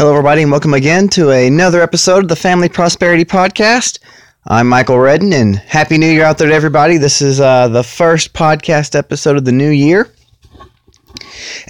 Hello, everybody, and welcome again to another episode of the Family Prosperity Podcast. I'm Michael Redden, and Happy New Year out there to everybody. This is uh, the first podcast episode of the new year.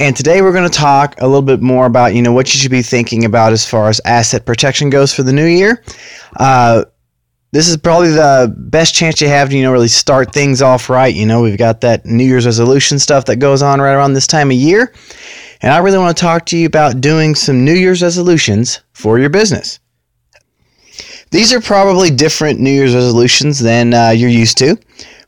And today we're going to talk a little bit more about, you know, what you should be thinking about as far as asset protection goes for the new year. Uh, this is probably the best chance you have to, you know, really start things off right. You know, we've got that New Year's resolution stuff that goes on right around this time of year. And I really want to talk to you about doing some New Year's resolutions for your business. These are probably different New Year's resolutions than uh, you're used to.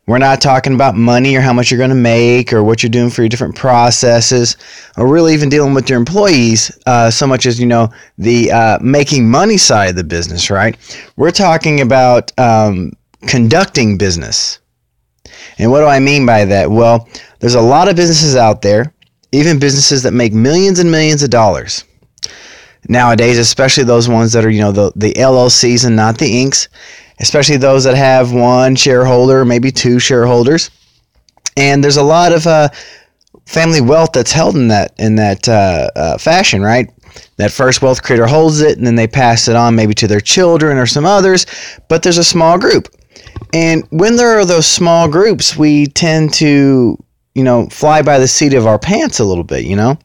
We're not talking about money or how much you're going to make or what you're doing for your different processes or really even dealing with your employees uh, so much as, you know, the uh, making money side of the business, right? We're talking about um, conducting business. And what do I mean by that? Well, there's a lot of businesses out there, even businesses that make millions and millions of dollars nowadays, especially those ones that are, you know, the, the LLCs and not the Incs especially those that have one shareholder, maybe two shareholders. And there's a lot of uh, family wealth that's held in that in that uh, uh, fashion, right? That first wealth creator holds it, and then they pass it on maybe to their children or some others. But there's a small group, and when there are those small groups, we tend to, you know, fly by the seat of our pants a little bit. You know,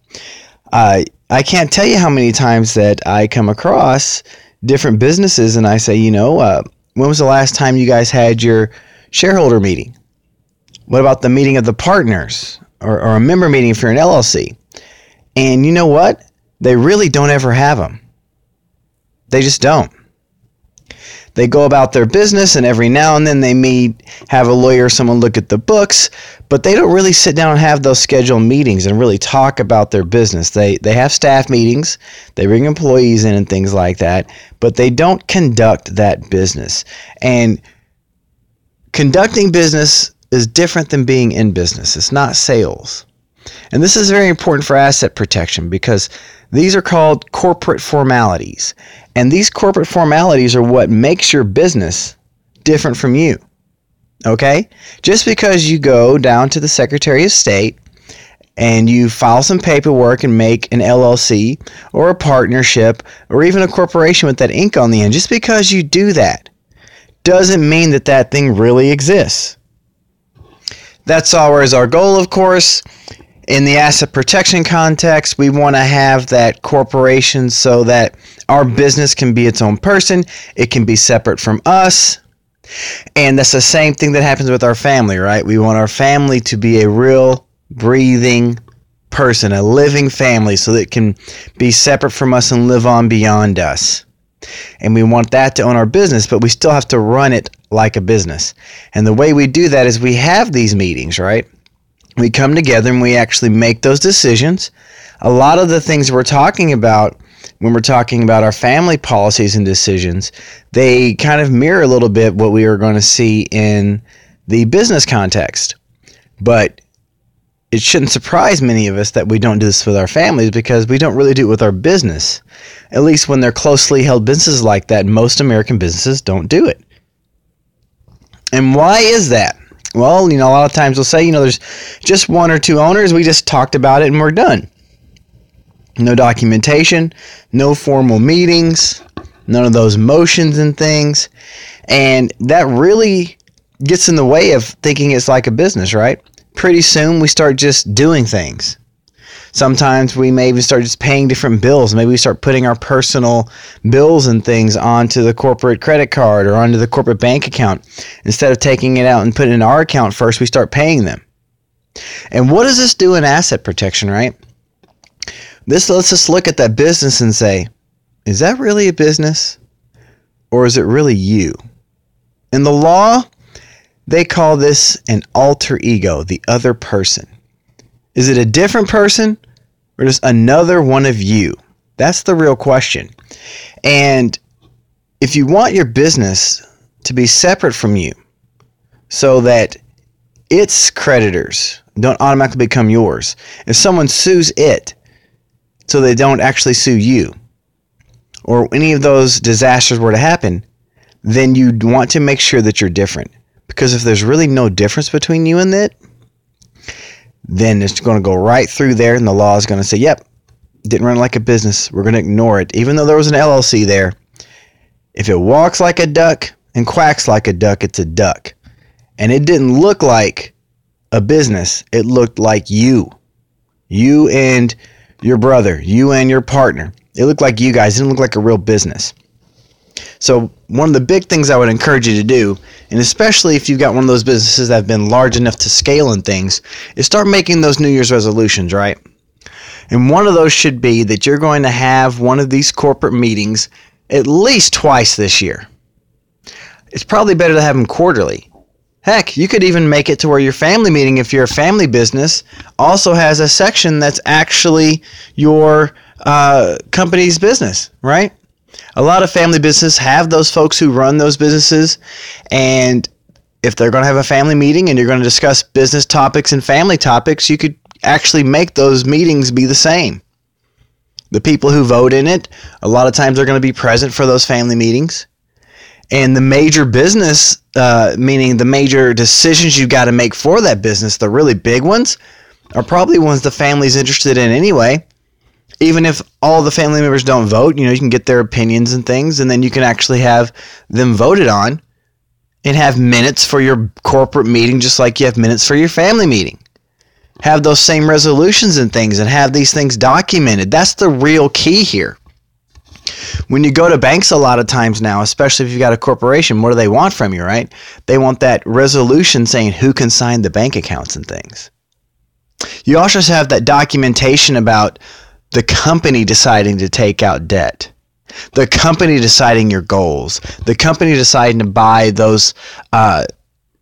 I I can't tell you how many times that I come across different businesses, and I say, you know, uh, when was the last time you guys had your shareholder meeting? What about the meeting of the partners or, or a member meeting for an LLC? And you know what? They really don't ever have them. They just don't. They go about their business, and every now and then they meet, have a lawyer, or someone look at the books, but they don't really sit down and have those scheduled meetings and really talk about their business. They they have staff meetings, they bring employees in and things like that, but they don't conduct that business. And conducting business is different than being in business. It's not sales. And this is very important for asset protection because these are called corporate formalities. And these corporate formalities are what makes your business different from you. Okay? Just because you go down to the Secretary of State and you file some paperwork and make an LLC or a partnership or even a corporation with that Inc on the end, just because you do that doesn't mean that that thing really exists. That's always our goal, of course. In the asset protection context, we want to have that corporation so that our mm-hmm. business can be its own person, it can be separate from us. And that's the same thing that happens with our family, right? We want our family to be a real, breathing person, a living family, so that it can be separate from us and live on beyond us. And we want that to own our business, but we still have to run it like a business. And the way we do that is we have these meetings, right? We come together and we actually make those decisions. A lot of the things we're talking about when we're talking about our family policies and decisions, they kind of mirror a little bit what we are going to see in the business context. But it shouldn't surprise many of us that we don't do this with our families because we don't really do it with our business. At least when they're closely held businesses like that, most American businesses don't do it. And why is that? Well, you know, a lot of times we'll say, you know, there's just one or two owners. We just talked about it and we're done. No documentation, no formal meetings, none of those motions and things. And that really gets in the way of thinking it's like a business, right? Pretty soon we start just doing things. Sometimes we may even start just paying different bills. Maybe we start putting our personal bills and things onto the corporate credit card or onto the corporate bank account. Instead of taking it out and putting it in our account first, we start paying them. And what does this do in asset protection, right? This lets us look at that business and say, is that really a business? Or is it really you? In the law, they call this an alter ego, the other person. Is it a different person or just another one of you? That's the real question. And if you want your business to be separate from you so that its creditors don't automatically become yours, if someone sues it so they don't actually sue you, or any of those disasters were to happen, then you'd want to make sure that you're different. Because if there's really no difference between you and it, then it's going to go right through there, and the law is going to say, yep, didn't run like a business. We're going to ignore it. Even though there was an LLC there, if it walks like a duck and quacks like a duck, it's a duck. And it didn't look like a business, it looked like you. You and your brother, you and your partner. It looked like you guys, it didn't look like a real business. So, one of the big things I would encourage you to do, and especially if you've got one of those businesses that have been large enough to scale and things, is start making those New Year's resolutions, right? And one of those should be that you're going to have one of these corporate meetings at least twice this year. It's probably better to have them quarterly. Heck, you could even make it to where your family meeting, if you're a family business, also has a section that's actually your uh, company's business, right? A lot of family businesses have those folks who run those businesses, and if they're going to have a family meeting and you're going to discuss business topics and family topics, you could actually make those meetings be the same. The people who vote in it, a lot of times, are going to be present for those family meetings. And the major business, uh, meaning the major decisions you've got to make for that business, the really big ones, are probably ones the family's interested in anyway. Even if all the family members don't vote, you know, you can get their opinions and things, and then you can actually have them voted on and have minutes for your corporate meeting just like you have minutes for your family meeting have those same resolutions and things and have these things documented. That's the real key here. When you go to banks a lot of times now, especially if you've got a corporation, what do they want from you, right? They want that resolution saying who can sign the bank accounts and things. You also have that documentation about the company deciding to take out debt, the company deciding your goals, the company deciding to buy those uh,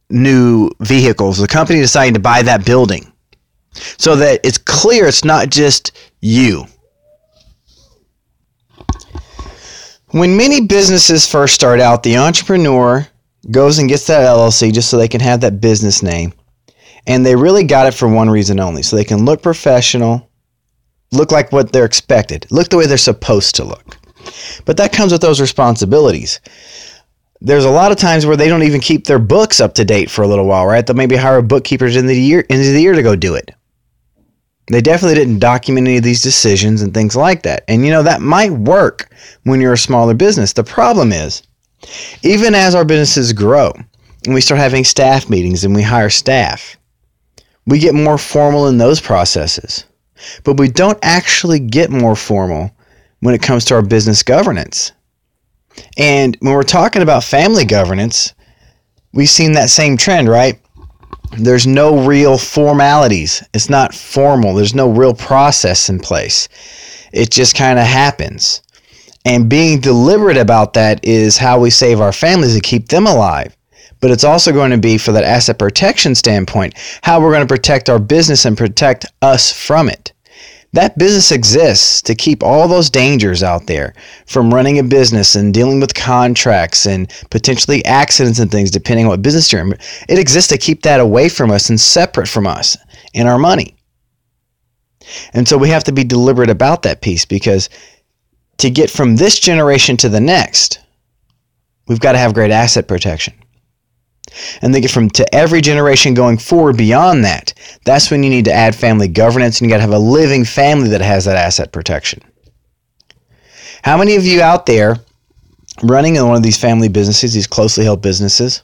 new vehicles, the company deciding to buy that building so that it's clear it's not just you. When many businesses first start out, the entrepreneur goes and gets that LLC just so they can have that business name. And they really got it for one reason only so they can look professional, look like what they're expected, look the way they're supposed to look. But that comes with those responsibilities there's a lot of times where they don't even keep their books up to date for a little while, right? They'll maybe hire bookkeepers in the year into the year to go do it. They definitely didn't document any of these decisions and things like that. And you know, that might work when you're a smaller business. The problem is, even as our businesses grow and we start having staff meetings and we hire staff, we get more formal in those processes. But we don't actually get more formal when it comes to our business governance. And when we're talking about family governance, we've seen that same trend, right? there's no real formalities. It's not formal. There's no real process in place. It just kind of happens. And being deliberate about that is how we save our families and keep them alive. But it's also going to be, for that asset protection standpoint, how we're going to protect our business and protect us from it that business exists to keep all those dangers out there from running a business and dealing with contracts and potentially accidents and things, depending on what business you're in. It exists to keep that away from us and separate from us and our money. And so we have to be deliberate about that piece because to get from this generation to the next, we've got to have great asset protection and they get from to every generation going forward beyond that that's when you need to add family governance and you got to have a living family that has that asset protection. How many of you out there running in one of these family businesses these closely held businesses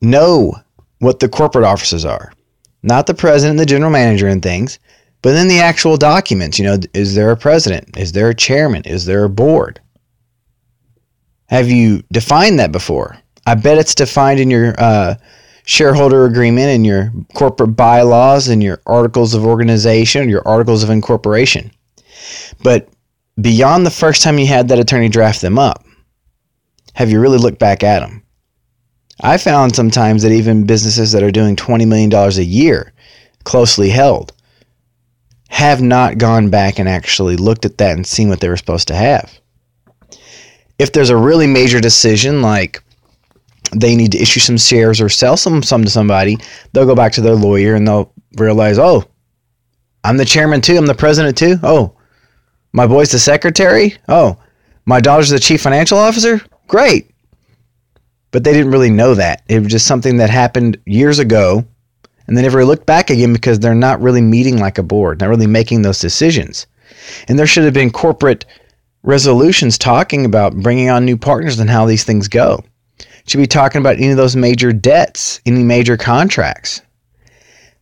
know what the corporate offices are? Not the president and the general manager and things but then the actual documents you know is there a president? Is there a chairman? Is there a board? Have you defined that before I bet it's defined in your uh, shareholder agreement and your corporate bylaws and your articles of organization, your articles of incorporation. But beyond the first time you had that attorney draft them up, have you really looked back at them? I found sometimes that even businesses that are doing $20 million a year, closely held, have not gone back and actually looked at that and seen what they were supposed to have. If there's a really major decision like they need to issue some shares or sell some some to somebody, they'll go back to their lawyer and they'll realize, oh, I'm the chairman too. I'm the president too. Oh, my boy's the secretary. Oh, my daughter's the chief financial officer. Great. But they didn't really know that. It was just something that happened years ago, and they never looked back again because they're not really meeting like a board, not really making those decisions. And there should have been corporate resolutions talking about bringing on new partners and how these things go. Should be talking about any of those major debts, any major contracts.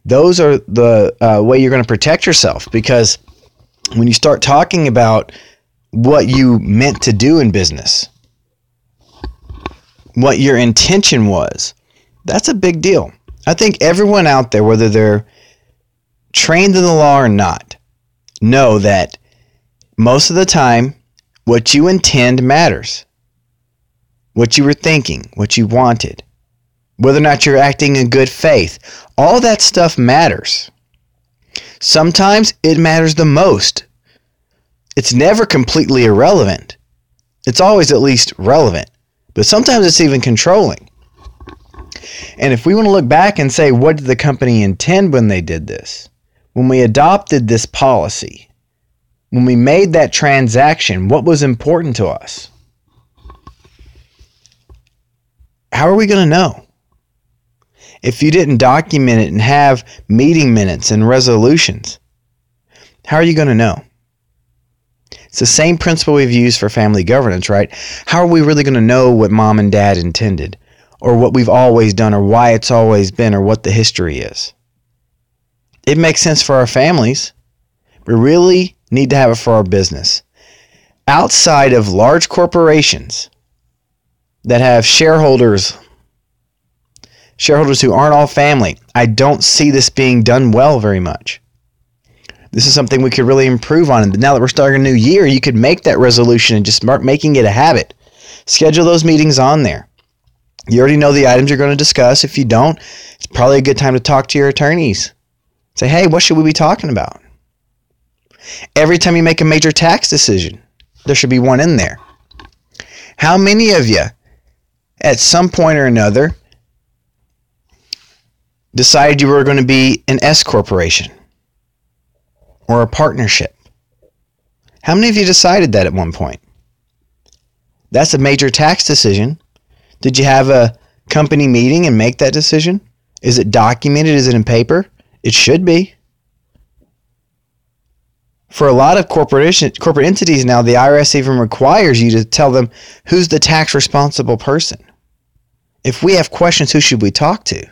Those are the uh, way you're going to protect yourself because when you start talking about what you meant to do in business, what your intention was, that's a big deal. I think everyone out there, whether they're trained in the law or not, know that most of the time, what you intend matters. What you were thinking, what you wanted, whether or not you're acting in good faith, all that stuff matters. Sometimes it matters the most. It's never completely irrelevant. It's always at least relevant, but sometimes it's even controlling. And if we want to look back and say, what did the company intend when they did this? When we adopted this policy, when we made that transaction, what was important to us? How are we going to know? If you didn't document it and have meeting minutes and resolutions, how are you going to know? It's the same principle we've used for family governance, right? How are we really going to know what mom and dad intended, or what we've always done, or why it's always been, or what the history is? It makes sense for our families. We really need to have it for our business. Outside of large corporations that have shareholders, shareholders who aren't all family, I don't see this being done well very much. This is something we could really improve on. And now that we're starting a new year, you could make that resolution and just start making it a habit. Schedule those meetings on there. You already know the items you're going to discuss. If you don't, it's probably a good time to talk to your attorneys. Say, hey, what should we be talking about? Every time you make a major tax decision, there should be one in there. How many of you, at some point or another, decided you were going to be an S corporation? or a partnership? How many of you decided that at one point? That's a major tax decision. Did you have a company meeting and make that decision? Is it documented? Is it in paper? It should be. For a lot of corporation corporate entities now, the IRS even requires you to tell them who's the tax responsible person. If we have questions, who should we talk to?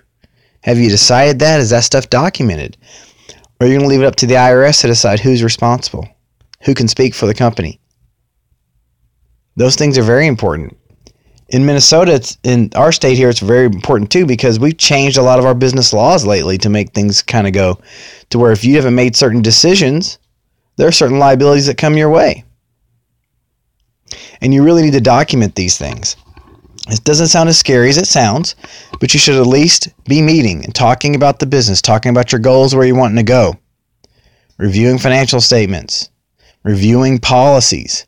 Have you decided that? Is that stuff documented? Or are you going to leave it up to the IRS to decide who's responsible, who can speak for the company? Those things are very important. In Minnesota, in our state here, it's very important too because we've changed a lot of our business laws lately to make things kind of go to where if you haven't made certain decisions, there are certain liabilities that come your way. And you really need to document these things. It doesn't sound as scary as it sounds, but you should at least be meeting and talking about the business, talking about your goals, where you're wanting to go, reviewing financial statements, reviewing policies,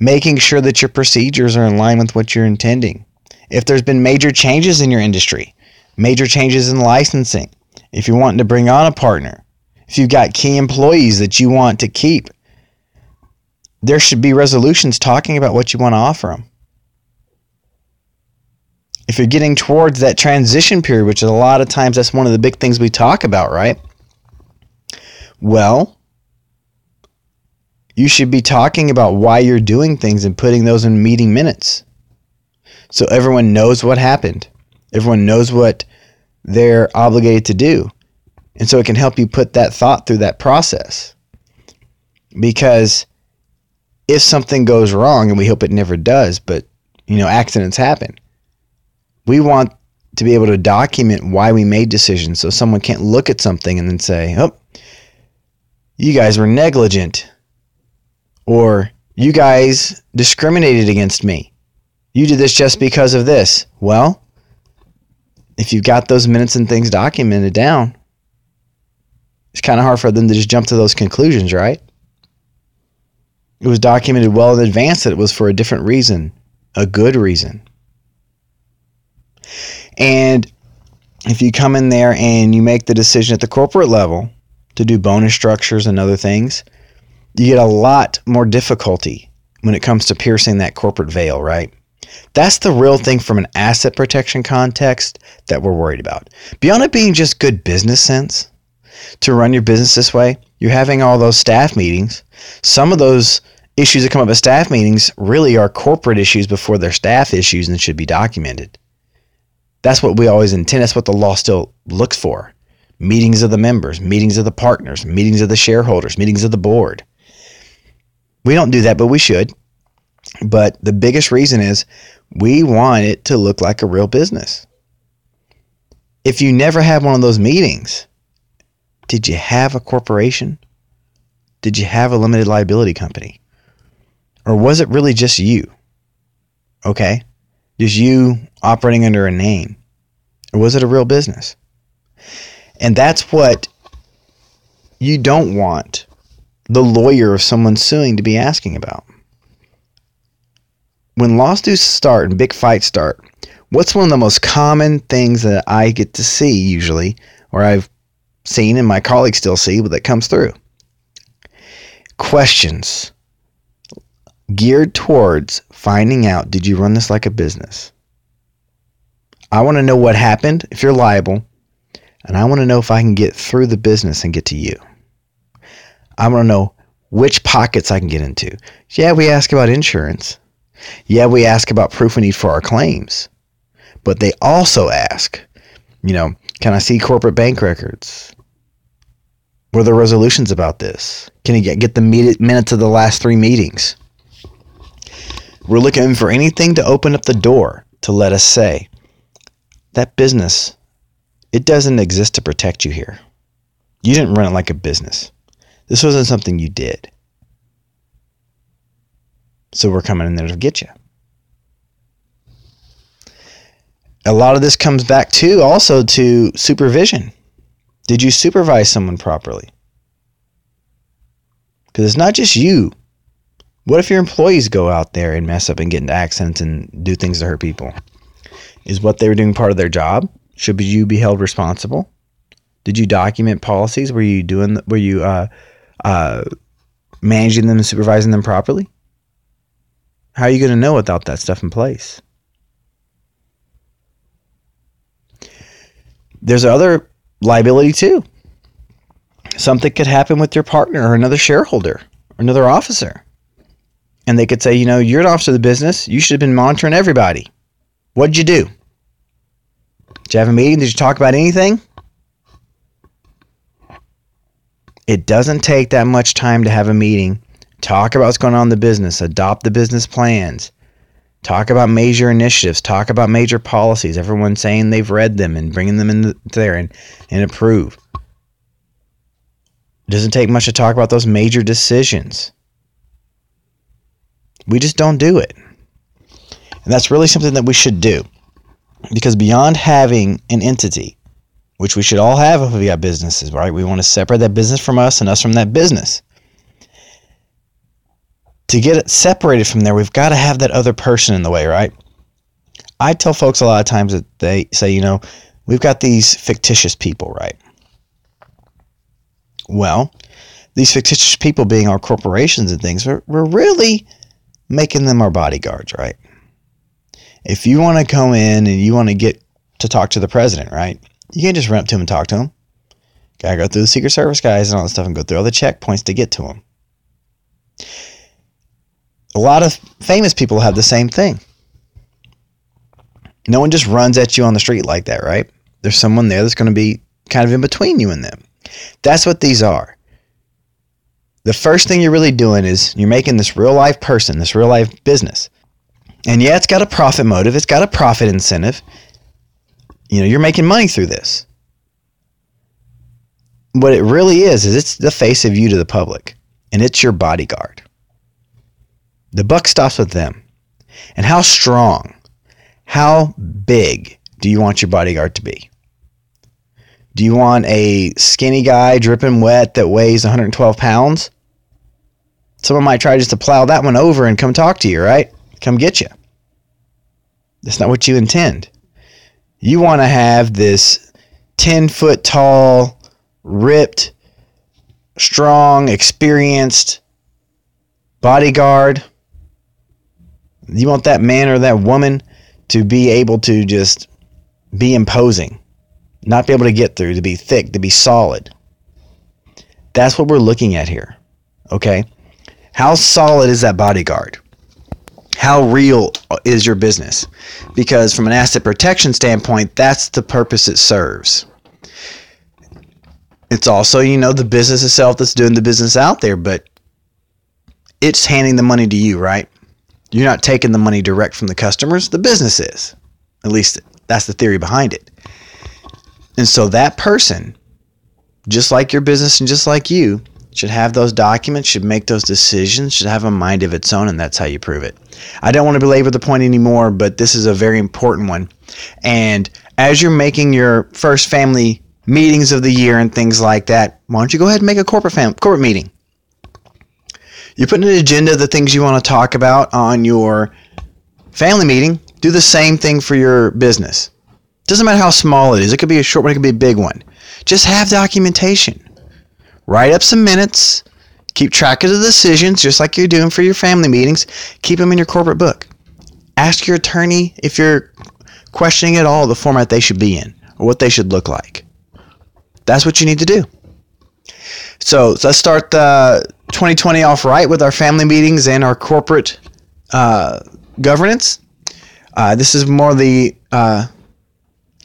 making sure that your procedures are in line with what you're intending. If there's been major changes in your industry, major changes in licensing, if you're wanting to bring on a partner, if you've got key employees that you want to keep, there should be resolutions talking about what you want to offer them if you're getting towards that transition period, which is a lot of times that's one of the big things we talk about, right? Well, you should be talking about why you're doing things and putting those in meeting minutes. So everyone knows what happened. Everyone knows what they're obligated to do. And so it can help you put that thought through that process. Because if something goes wrong, and we hope it never does, but you know, accidents happen we want to be able to document why we made decisions so someone can't look at something and then say, oh, you guys were negligent or you guys discriminated against me. You did this just because of this. Well, if you've got those minutes and things documented down, it's kind of hard for them to just jump to those conclusions, right? It was documented well in advance that it was for a different reason, a good reason. And if you come in there and you make the decision at the corporate level to do bonus structures and other things, you get a lot more difficulty when it comes to piercing that corporate veil, right? That's the real thing from an asset protection context that we're worried about. Beyond it being just good business sense to run your business this way, You're having all those staff meetings. Some of those issues that come up at staff meetings really are corporate issues before they're staff issues and should be documented. That's what we always intend. That's what the law still looks for. Meetings of the members, meetings of the partners, meetings of the shareholders, meetings of the board. We don't do that, but we should. But the biggest reason is we want it to look like a real business. If you never have one of those meetings, did you have a corporation? Did you have a limited liability company? Or was it really just you? Okay? Just you operating under a name? Or was it a real business? And that's what you don't want the lawyer of someone suing to be asking about. When lawsuits start and big fights start, what's one of the most common things that I get to see usually, or I've seen and my colleagues still see, but that comes through? Questions geared towards finding out did you run this like a business? I want to know what happened if you're liable, and I want to know if I can get through the business and get to you. I want to know which pockets I can get into. Yeah, we ask about insurance. Yeah, we ask about proof we need for our claims. But they also ask, you know, can I see corporate bank records? Were there resolutions about this? Can you get, get the minutes of the last three meetings? We're looking for anything to open up the door to let us say, that business, it doesn't exist to protect you here. You didn't run it like a business. This wasn't something you did. So we're coming in there to get you. A lot of this comes back to also to supervision. Did you supervise someone properly? Because it's not just you what if your employees go out there and mess up and get into accidents and do things to hurt people? Is what they were doing part of their job? Should you be held responsible? Did you document policies? Were you doing? Were you uh, uh, managing them and supervising them properly? How are you going to know without that stuff in place? There's other liability too. Something could happen with your partner or another shareholder or another officer and they could say, you know, you're an officer of the business. You should have been monitoring everybody. What'd you do? Did you have a meeting? Did you talk about anything? It doesn't take that much time to have a meeting, talk about what's going on in the business, adopt the business plans, talk about major initiatives, talk about major policies, everyone saying they've read them and bringing them in there and, and approve. It doesn't take much to talk about those major decisions. We just don't do it. And that's really something that we should do. Because beyond having an entity, which we should all have if we got businesses, right? We want to separate that business from us and us from that business. To get it separated from there, we've got to have that other person in the way, right? I tell folks a lot of times that they say, you know, we've got these fictitious people, right? Well, these fictitious people being our corporations and things, we're, we're really making them our bodyguards, right? If you want to come in and you want to get to talk to the president, right? You can't just run up to him and talk to him. Gotta go through the Secret Service guys and all that stuff and go through all the checkpoints to get to him. A lot of famous people have the same thing. No one just runs at you on the street like that, right? There's someone there that's going to be kind of in between you and them. That's what these are the first thing you're really doing is you're making this real life person, this real life business. And yeah, it's got a profit motive, it's got a profit incentive. You know, you're making money through this. What it really is, is it's the face of you to the public, and it's your bodyguard. The buck stops with them. And how strong, how big do you want your bodyguard to be? Do you want a skinny guy dripping wet that weighs 112 pounds? Someone might try just to plow that one over and come talk to you, right? Come get you. That's not what you intend. You want to have this 10 foot tall, ripped, strong, experienced bodyguard. You want that man or that woman to be able to just be imposing, not be able to get through, to be thick, to be solid. That's what we're looking at here. Okay? How solid is that bodyguard? How real is your business? Because from an asset protection standpoint, that's the purpose it serves. It's also, you know, the business itself that's doing the business out there, but it's handing the money to you, right? You're not taking the money direct from the customers, the business is. At least that's the theory behind it. And so that person, just like your business and just like you, should have those documents, should make those decisions, should have a mind of its own, and that's how you prove it. I don't want to belabor the point anymore, but this is a very important one. And as you're making your first family meetings of the year and things like that, why don't you go ahead and make a corporate fam- corporate meeting? You put an agenda of the things you want to talk about on your family meeting. Do the same thing for your business. Doesn't matter how small it is. It could be a short one, it could be a big one. Just have documentation. Write up some minutes. Keep track of the decisions, just like you're doing for your family meetings. Keep them in your corporate book. Ask your attorney if you're questioning at all the format they should be in or what they should look like. That's what you need to do. So, let's start the 2020 off right with our family meetings and our corporate uh, governance. Uh, this is more the uh,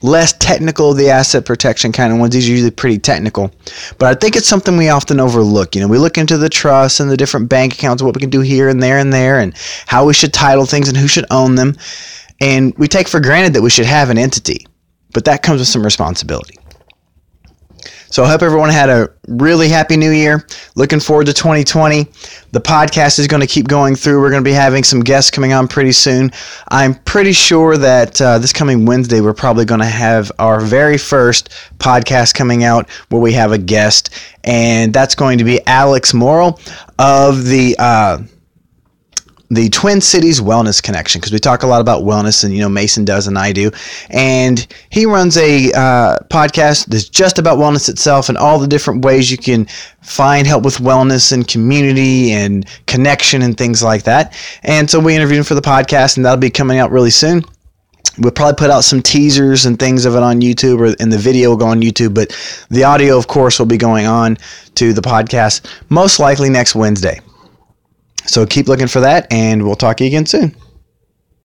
less technical, the asset protection kind of ones. These are usually pretty technical, but I think it's something we often overlook. You know, we look into the trust and the different bank accounts, what we can do here and there and there, and how we should title things and who should own them, and we take for granted that we should have an entity, but that comes with some responsibility. So I hope everyone had a really happy new year. Looking forward to 2020. The podcast is going to keep going through. We're going to be having some guests coming on pretty soon. I'm pretty sure that uh, this coming Wednesday, we're probably going to have our very first podcast coming out where we have a guest, and that's going to be Alex Morrill of the. Uh, the Twin Cities Wellness Connection because we talk a lot about wellness, and you know Mason does, and I do, and he runs a uh, podcast that's just about wellness itself and all the different ways you can find help with wellness and community and connection and things like that. And so we interviewed him for the podcast, and that'll be coming out really soon. We'll probably put out some teasers and things of it on YouTube, or and the video will go on YouTube, but the audio, of course, will be going on to the podcast most likely next Wednesday. So keep looking for that, and we'll talk to you again soon.